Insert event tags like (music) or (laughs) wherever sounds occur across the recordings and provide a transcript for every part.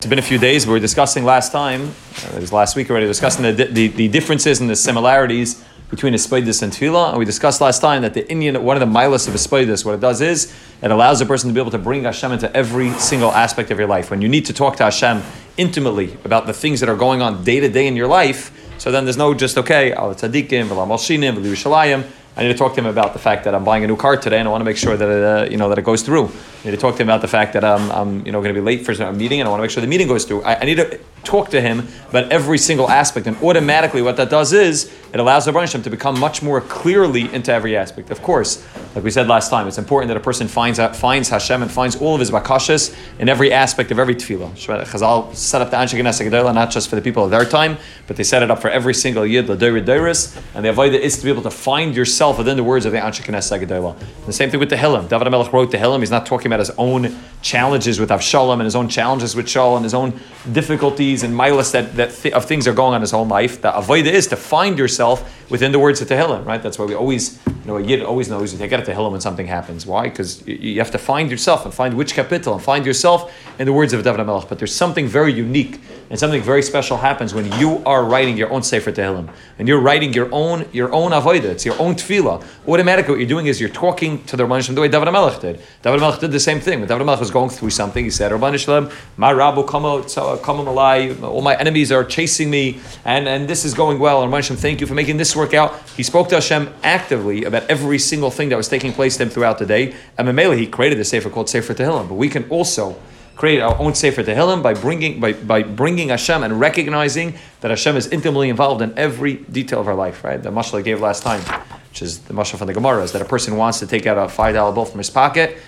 It's been a few days. We were discussing last time, uh, it was last week already, discussing the, the, the differences and the similarities between Espadis and Tefillah. And we discussed last time that the inyan, one of the milas of Espadis, what it does is it allows a person to be able to bring Hashem into every single aspect of your life. When you need to talk to Hashem intimately about the things that are going on day to day in your life, so then there's no just, okay, al tzadikim, v'lam al shinim, v'li I need to talk to him about the fact that I'm buying a new car today, and I want to make sure that it, uh, you know that it goes through. I need to talk to him about the fact that I'm, I'm you know going to be late for a meeting, and I want to make sure the meeting goes through. I, I, need to talk to him about every single aspect, and automatically, what that does is it allows the Rebbeinu to become much more clearly into every aspect. Of course, like we said last time, it's important that a person finds out, finds Hashem and finds all of his bakashas in every aspect of every tefillah. Chazal set up the Anshe Knesses not just for the people of their time, but they set it up for every single yid, the and the avodah is to be able to find yourself within the words of the Anshe Gedolah. The same thing with Tehillim. David Melech wrote Tehillim. He's not talking about his own challenges with Avshalom and his own challenges with Shaul and his own difficulties and milas that, that th- of things are going on his whole life. The avodah is to find yourself within the words of Tehillim, right? That's why we always, you know, a yid always knows you take out a Tehillim when something happens. Why? Because you, you, have to find yourself and find which kapitel and find yourself in the words of David Melech. But there's something very unique and something very special happens when you are writing your own Sefer Tehillim and you're writing your own your own avodah. It's your own tefillah. Automatically, what you're doing is you're talking to the Rabban the way David Melech did. David Melech did the same thing. When David Melech was going through something, he said, Rabban Shalom, my Rabbu come out, all my enemies are chasing me, and, and this is going well. And Shalom, thank you for making this work out. He spoke to Hashem actively about every single thing that was taking place to him throughout the day. And Mamela, he created a Sefer called Sefer Tehillim. But we can also create our own Sefer Tehillim by bringing, by, by bringing Hashem and recognizing that Hashem is intimately involved in every detail of our life, right? The mashal I gave last time, which is the mashal from the Gemara, is that a person wants to take out a $5 bill from his pocket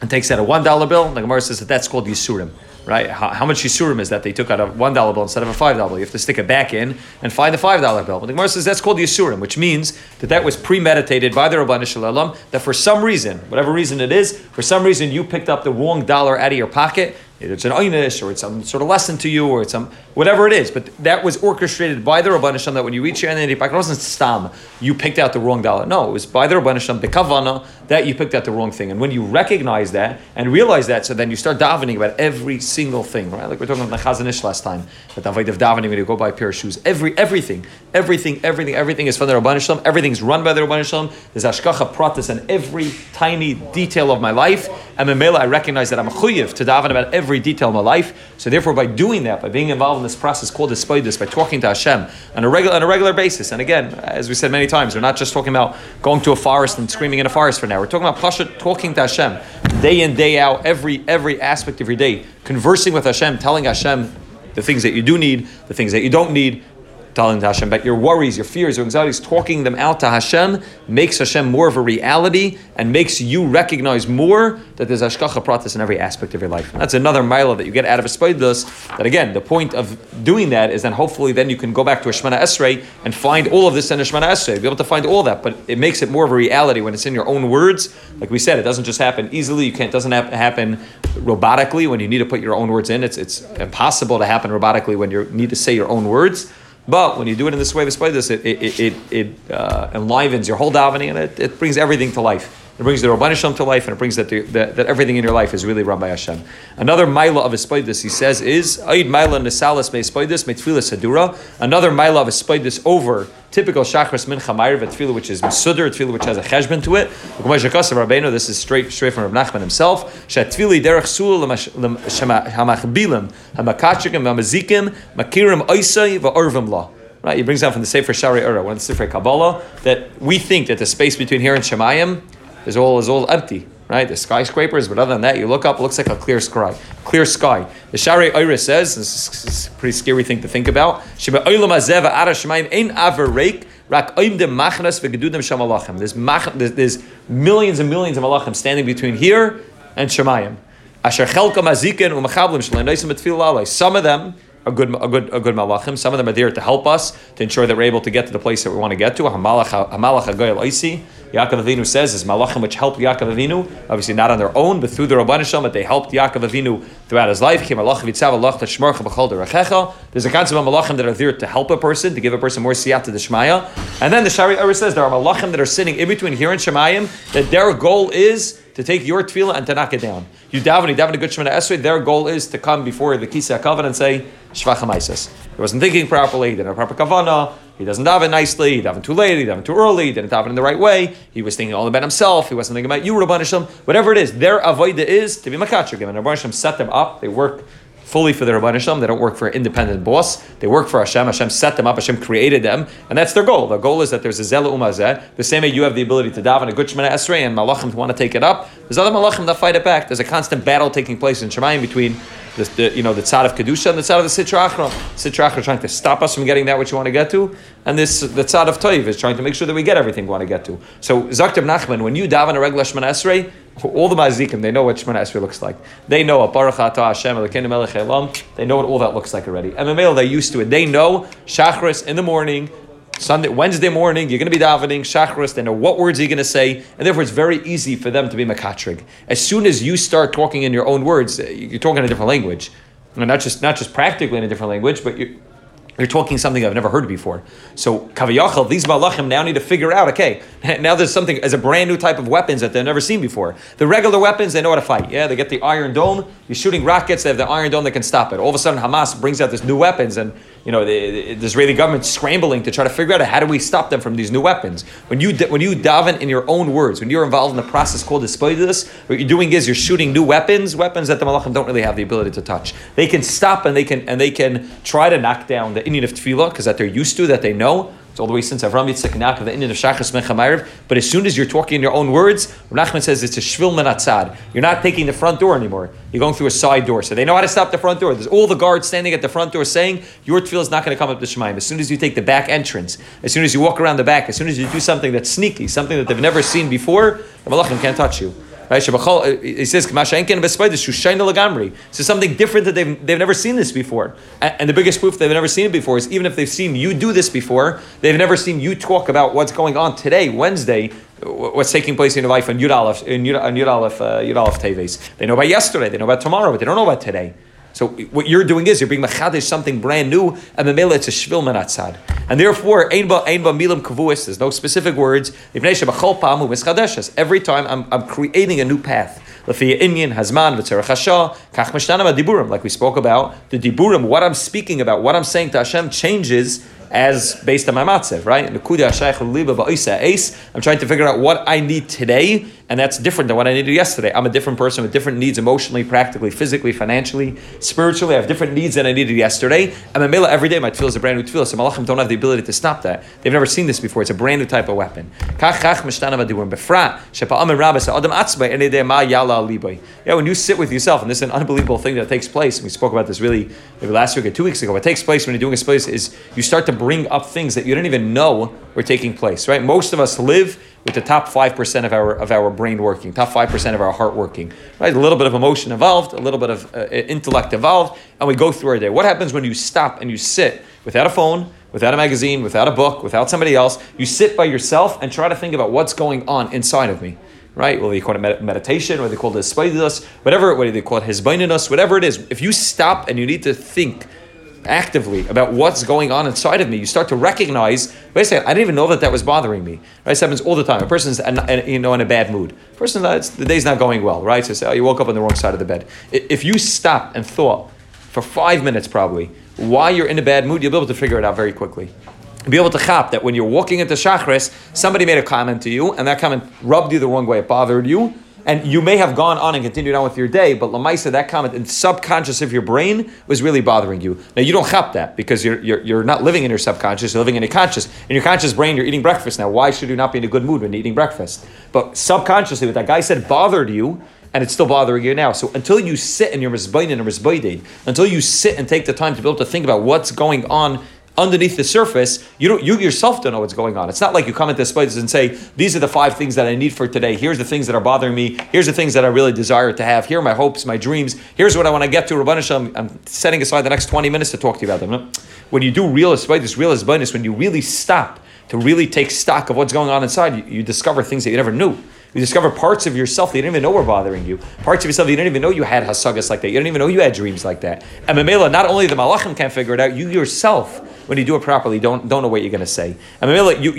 and takes out a $1 bill. And the Gemara says that that's called Yisurim right? How, how much Yisurim is that they took out a one dollar bill instead of a five dollar bill? You have to stick it back in and find the five dollar bill. But the Gemara says that's called Yisurim, which means that that was premeditated by the Rabban Shalom. That for some reason, whatever reason it is, for some reason you picked up the wrong dollar out of your pocket Either it's an einish or it's some sort of lesson to you or it's some whatever it is. But that was orchestrated by the Rabban that when you reach your the it wasn't stam, you picked out the wrong dollar. No, it was by the Rabban Hashem, the kavana, that you picked out the wrong thing. And when you recognize that and realize that, so then you start davening about every single thing, right? Like we're talking about the Chazon Ish last time, but the of davening when you go buy a pair of shoes. Every, everything, everything, everything, everything is from the Rabban Hashem. Everything's run by the Rabban Hashem. There's ashkacha pratis in every tiny detail of my life. And Memela, I recognize that I'm a chuyiv to daven about every detail of my life. So therefore, by doing that, by being involved in this process called this, by talking to Hashem on a regular on a regular basis, and again, as we said many times, we're not just talking about going to a forest and screaming in a forest for now. We're talking about Pasha talking to Hashem day in day out, every every aspect of your day, conversing with Hashem, telling Hashem the things that you do need, the things that you don't need, telling to Hashem about your worries, your fears, your anxieties, talking them out to Hashem makes Hashem more of a reality and makes you recognize more that there's Ashkacha Pratis in every aspect of your life. that's another mila that you get out of a Espaidus. That again, the point of doing that is then hopefully then you can go back to a Shemoneh Esrei and find all of this in a Shemoneh Esrei, be able to find all that. But it makes it more of a reality when it's in your own words. Like we said, it doesn't just happen easily. You can't. It doesn't happen robotically when you need to put your own words in. It's it's impossible to happen robotically when you need to say your own words. But when you do it in this way, despite this, it, it, it, it uh, enlivens your whole davening and it, it brings everything to life. It brings the Rabban Hashem to life, and it brings that, that, that everything in your life is really by Hashem. Another mila of Espaidus, he says, is Aid mila nesalas me Espaidus me tefillah sadura. Another mila of Espaidus over typical shachris mincha ma'ir tefillah, which is mesuder, tefillah which has a cheshbon to it. This is straight straight from Rav Nachman himself. Derech sul makirim va'orvim la. Right, he brings down from the Sefer Shaarei Orah, one of the Sefer Kabbalah, that we think that the space between here and Shemayim is all is all empty, right? The skyscrapers, but other than that, you look up, it looks like a clear sky. Clear sky. The Shaarei Orah says, this is a pretty scary thing to think about. There's, there's millions and millions of malachim standing between here and Shemayim. Some of them a good, a good, a good malachim. Some of them are there to help us to ensure that we're able to get to the place that we want to get to. Hamalach Hagoyel Oisi. Yaakov Avinu says is malachim which helped Yaakov Avinu, obviously not on their own, but through the Rabban Shalom, that they helped Yaakov Avinu throughout his life. There's a concept of malachim that are there to help a person, to give a person more siyata dishmaya. And then the Shaarei Orah says there are malachim that are sitting in between here and Shemayim, that their goal is to take your tefillah and to knock it down. You daven, you daven a good Shemoneh Esrei, their goal is to come before the Kisei HaKavod and say, Shvach He wasn't thinking properly, he didn't have proper kavana, he doesn't daven nicely, he davened too late, he davened too early, he didn't daven in the right way, he was thinking all about himself, he wasn't thinking about you, Rabban Hashem, whatever it is, their avoida is to be makachir. And Rabban Hashem set them up, they work fully for the Rabban Hashem. They don't work for an independent boss. They work for Hashem. Hashem set them up. Hashem created them, and that's their goal. The goal is that there's a zela umazeh. The same way you have the ability to daven a good Shemoneh Esrei and malachim want to take it up. There's other malachim that fight it back. There's a constant battle taking place in Shemayim between the, the, you know the tzad of kedusha and the tzad of the sitra achra. Sitra achra trying to stop us from getting that which you want to get to, and this the tzad of toiv is trying to make sure that we get everything we want to get to. So Zakter Nachman, when you daven a regular Shemoneh Esrei, all the mazikim, they know what Shemoneh Esrei looks like. They know what Baruch Atah Hashem Elokeinu Melech Elam. They know what all that looks like already. And they're used to it. They know Shachris in the morning. Sunday, Wednesday morning, you're going to be davening Shachris. They know what words you're going to say, and therefore it's very easy for them to be makatrig. As soon as you start talking in your own words, you're talking a different language, and not just not just practically in a different language, but you you're talking something I've never heard before. So kaviyachal, these malachim now need to figure out. Okay, (laughs) now there's something as a brand new type of weapons that they've never seen before. The regular weapons they know how to fight. Yeah, they get the Iron Dome. You're shooting rockets. They have the Iron Dome that can stop it. All of a sudden, Hamas brings out this new weapons and you know, the, the, Israeli government scrambling to try to figure out how do we stop them from these new weapons. When you when you daven in your own words, when you're involved in the process called this, what you're doing is you're shooting new weapons, weapons that the malachim don't really have the ability to touch. They can stop and they can and they can try to knock down the inyan of tefillah because that they're used to, that they know. All the way since Avram Yitzchak Nak, the inyan of Shachas Mechamayrev. But as soon as you're talking in your own words, Nachman says it's a shvil menatzad. You're not taking the front door anymore. You're going through a side door. So they know how to stop the front door. There's all the guards standing at the front door saying, your tefillah is not going to come up to Shemaim. As soon as you take the back entrance, as soon as you walk around the back, as soon as you do something that's sneaky, something that they've never seen before, the Malachim can't touch you. Right? Uh, he says, is something different that they've, they've never seen this before. And, the biggest proof they've never seen it before is even if they've seen you do this before, they've never seen you talk about what's going on today, Wednesday, what's taking place in your life on Yud Aleph, in Yud, Yud Aleph, uh, Yud Aleph Teves. They know about yesterday, they know about tomorrow, but they don't know about today. So what you're doing is you're being machadish something brand new, and the it's a shvil menatzad. And therefore, ein ba ein ba milim kavuis. There's no specific words. Every time I'm, I'm creating a new path. Hazman Kach. Like we spoke about the Diburim, what I'm speaking about, what I'm saying to Hashem changes as based on my matzev, right? I'm trying to figure out what I need today, and that's different than what I needed yesterday. I'm a different person with different needs emotionally, practically, physically, financially, spiritually. I have different needs than I needed yesterday. I'm a mela every day. My tefillah is a brand new tefillah. So malachim don't have the ability to stop that. They've never seen this before. It's a brand new type of weapon. Yeah, when you sit with yourself, and this is an unbelievable thing that takes place, and we spoke about this really maybe last week or two weeks ago. What takes place when you're doing a space is you start to bring up things that you didn't even know were taking place, right? Most of us live with the top 5% of our, of our brain working, top 5% of our heart working, right? A little bit of emotion involved, a little bit of uh, intellect involved, and we go through our day. What happens when you stop and you sit without a phone, without a magazine, without a book, without somebody else? You sit by yourself and try to think about what's going on inside of me right? Well, they call it med- meditation, or they call it hispaidus, whatever, what they call it hisbaininus, whatever it is. If you stop and you need to think actively about what's going on inside of me, you start to recognize. Wait a second, I didn't even know that that was bothering me. Right? This happens all the time. A person's you know in a bad mood. A person uh, that's the day's not going well. Right? So say, oh, you woke up on the wrong side of the bed. If you stop and thought for five minutes, probably why you're in a bad mood, you'll be able to figure it out very quickly. Be able to chop that when you're walking into Shachris, somebody made a comment to you, and that comment rubbed you the wrong way. It bothered you and you may have gone on and continued on with your day, but Lamaisa, that comment in subconscious of your brain was really bothering you. Now you don't chop that because you're, you're, you're not living in your subconscious, you're living in your conscious. In your conscious brain, you're eating breakfast. Now, why should you not be in a good mood when eating breakfast? But subconsciously, what that guy said bothered you, and it's still bothering you now. So until you sit in your misbain and misbaidid, until you sit and take the time to be able to think about what's going on underneath the surface, you don't you yourself don't know what's going on. It's not like you come into space and say, these are the five things that I need for today. Here's the things that are bothering me. Here's the things that I really desire to have. Here are my hopes, my dreams. Here's what I want to get to. Rabbanisham, I'm, I'm setting aside the next 20 minutes to talk to you about them. When you do real this real bonus, when you really stop to really take stock of what's going on inside, you, you discover things that you never knew. You discover parts of yourself that you didn't even know were bothering you. Parts of yourself that you didn't even know you had hasagas like that. You didn't even know you had dreams like that. And Mamela, not only the malachim can't figure it out, you yourself when you do it properly, don't don't know what you're going to say. Mean, you.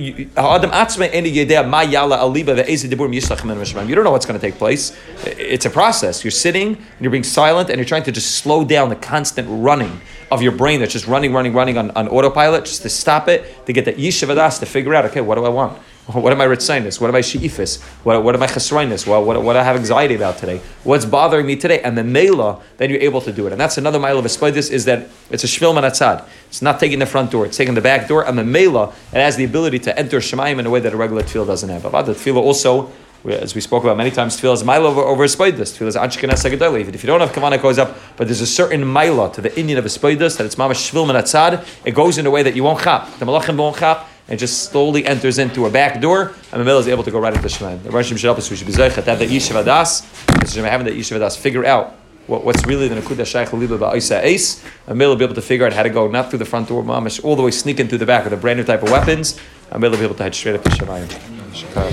You don't know what's going to take place. It's a process. You're sitting and you're being silent and you're trying to just slow down the constant running of your brain that's just running, running, running on, on autopilot, just to stop it, to get the yishavadas to figure out, okay, what do I want? What am I ritzainis? What am I she'ifis? What, what am I chesrainis? What, what, what do I have anxiety about today? What's bothering me today? And the mela, then you're able to do it. And that's another mile of a spoidis is that it's a shvil manatzad. It's not taking the front door, it's taking the back door. And the mela, it has the ability to enter Shemaim in a way that a regular tefillah doesn't have. About the tefillah also, as we spoke about many times, tefillah is mila over, over a spoidus. Tefillah is anshkenes agadola. Even if you don't have kavanah, goes up. But there's a certain mila to the inyan of a spoidus that it's mamash shvil manatzad. It goes in a way that you won't chap. The malachim won't chap and just slowly enters into a back door, and middle is able to go right into Shemaim. The Rosh Hashanah we should be zeichet have the Yishav Adas, having the Yishav Adas figure out what, what's really the Nakuda Shaykh Liba Ba'isa Ace, middle will be able to figure out how to go not through the front door, mamish, all the way sneaking through the back with a brand new type of weapons, middle will be able to head straight up to Shemayim.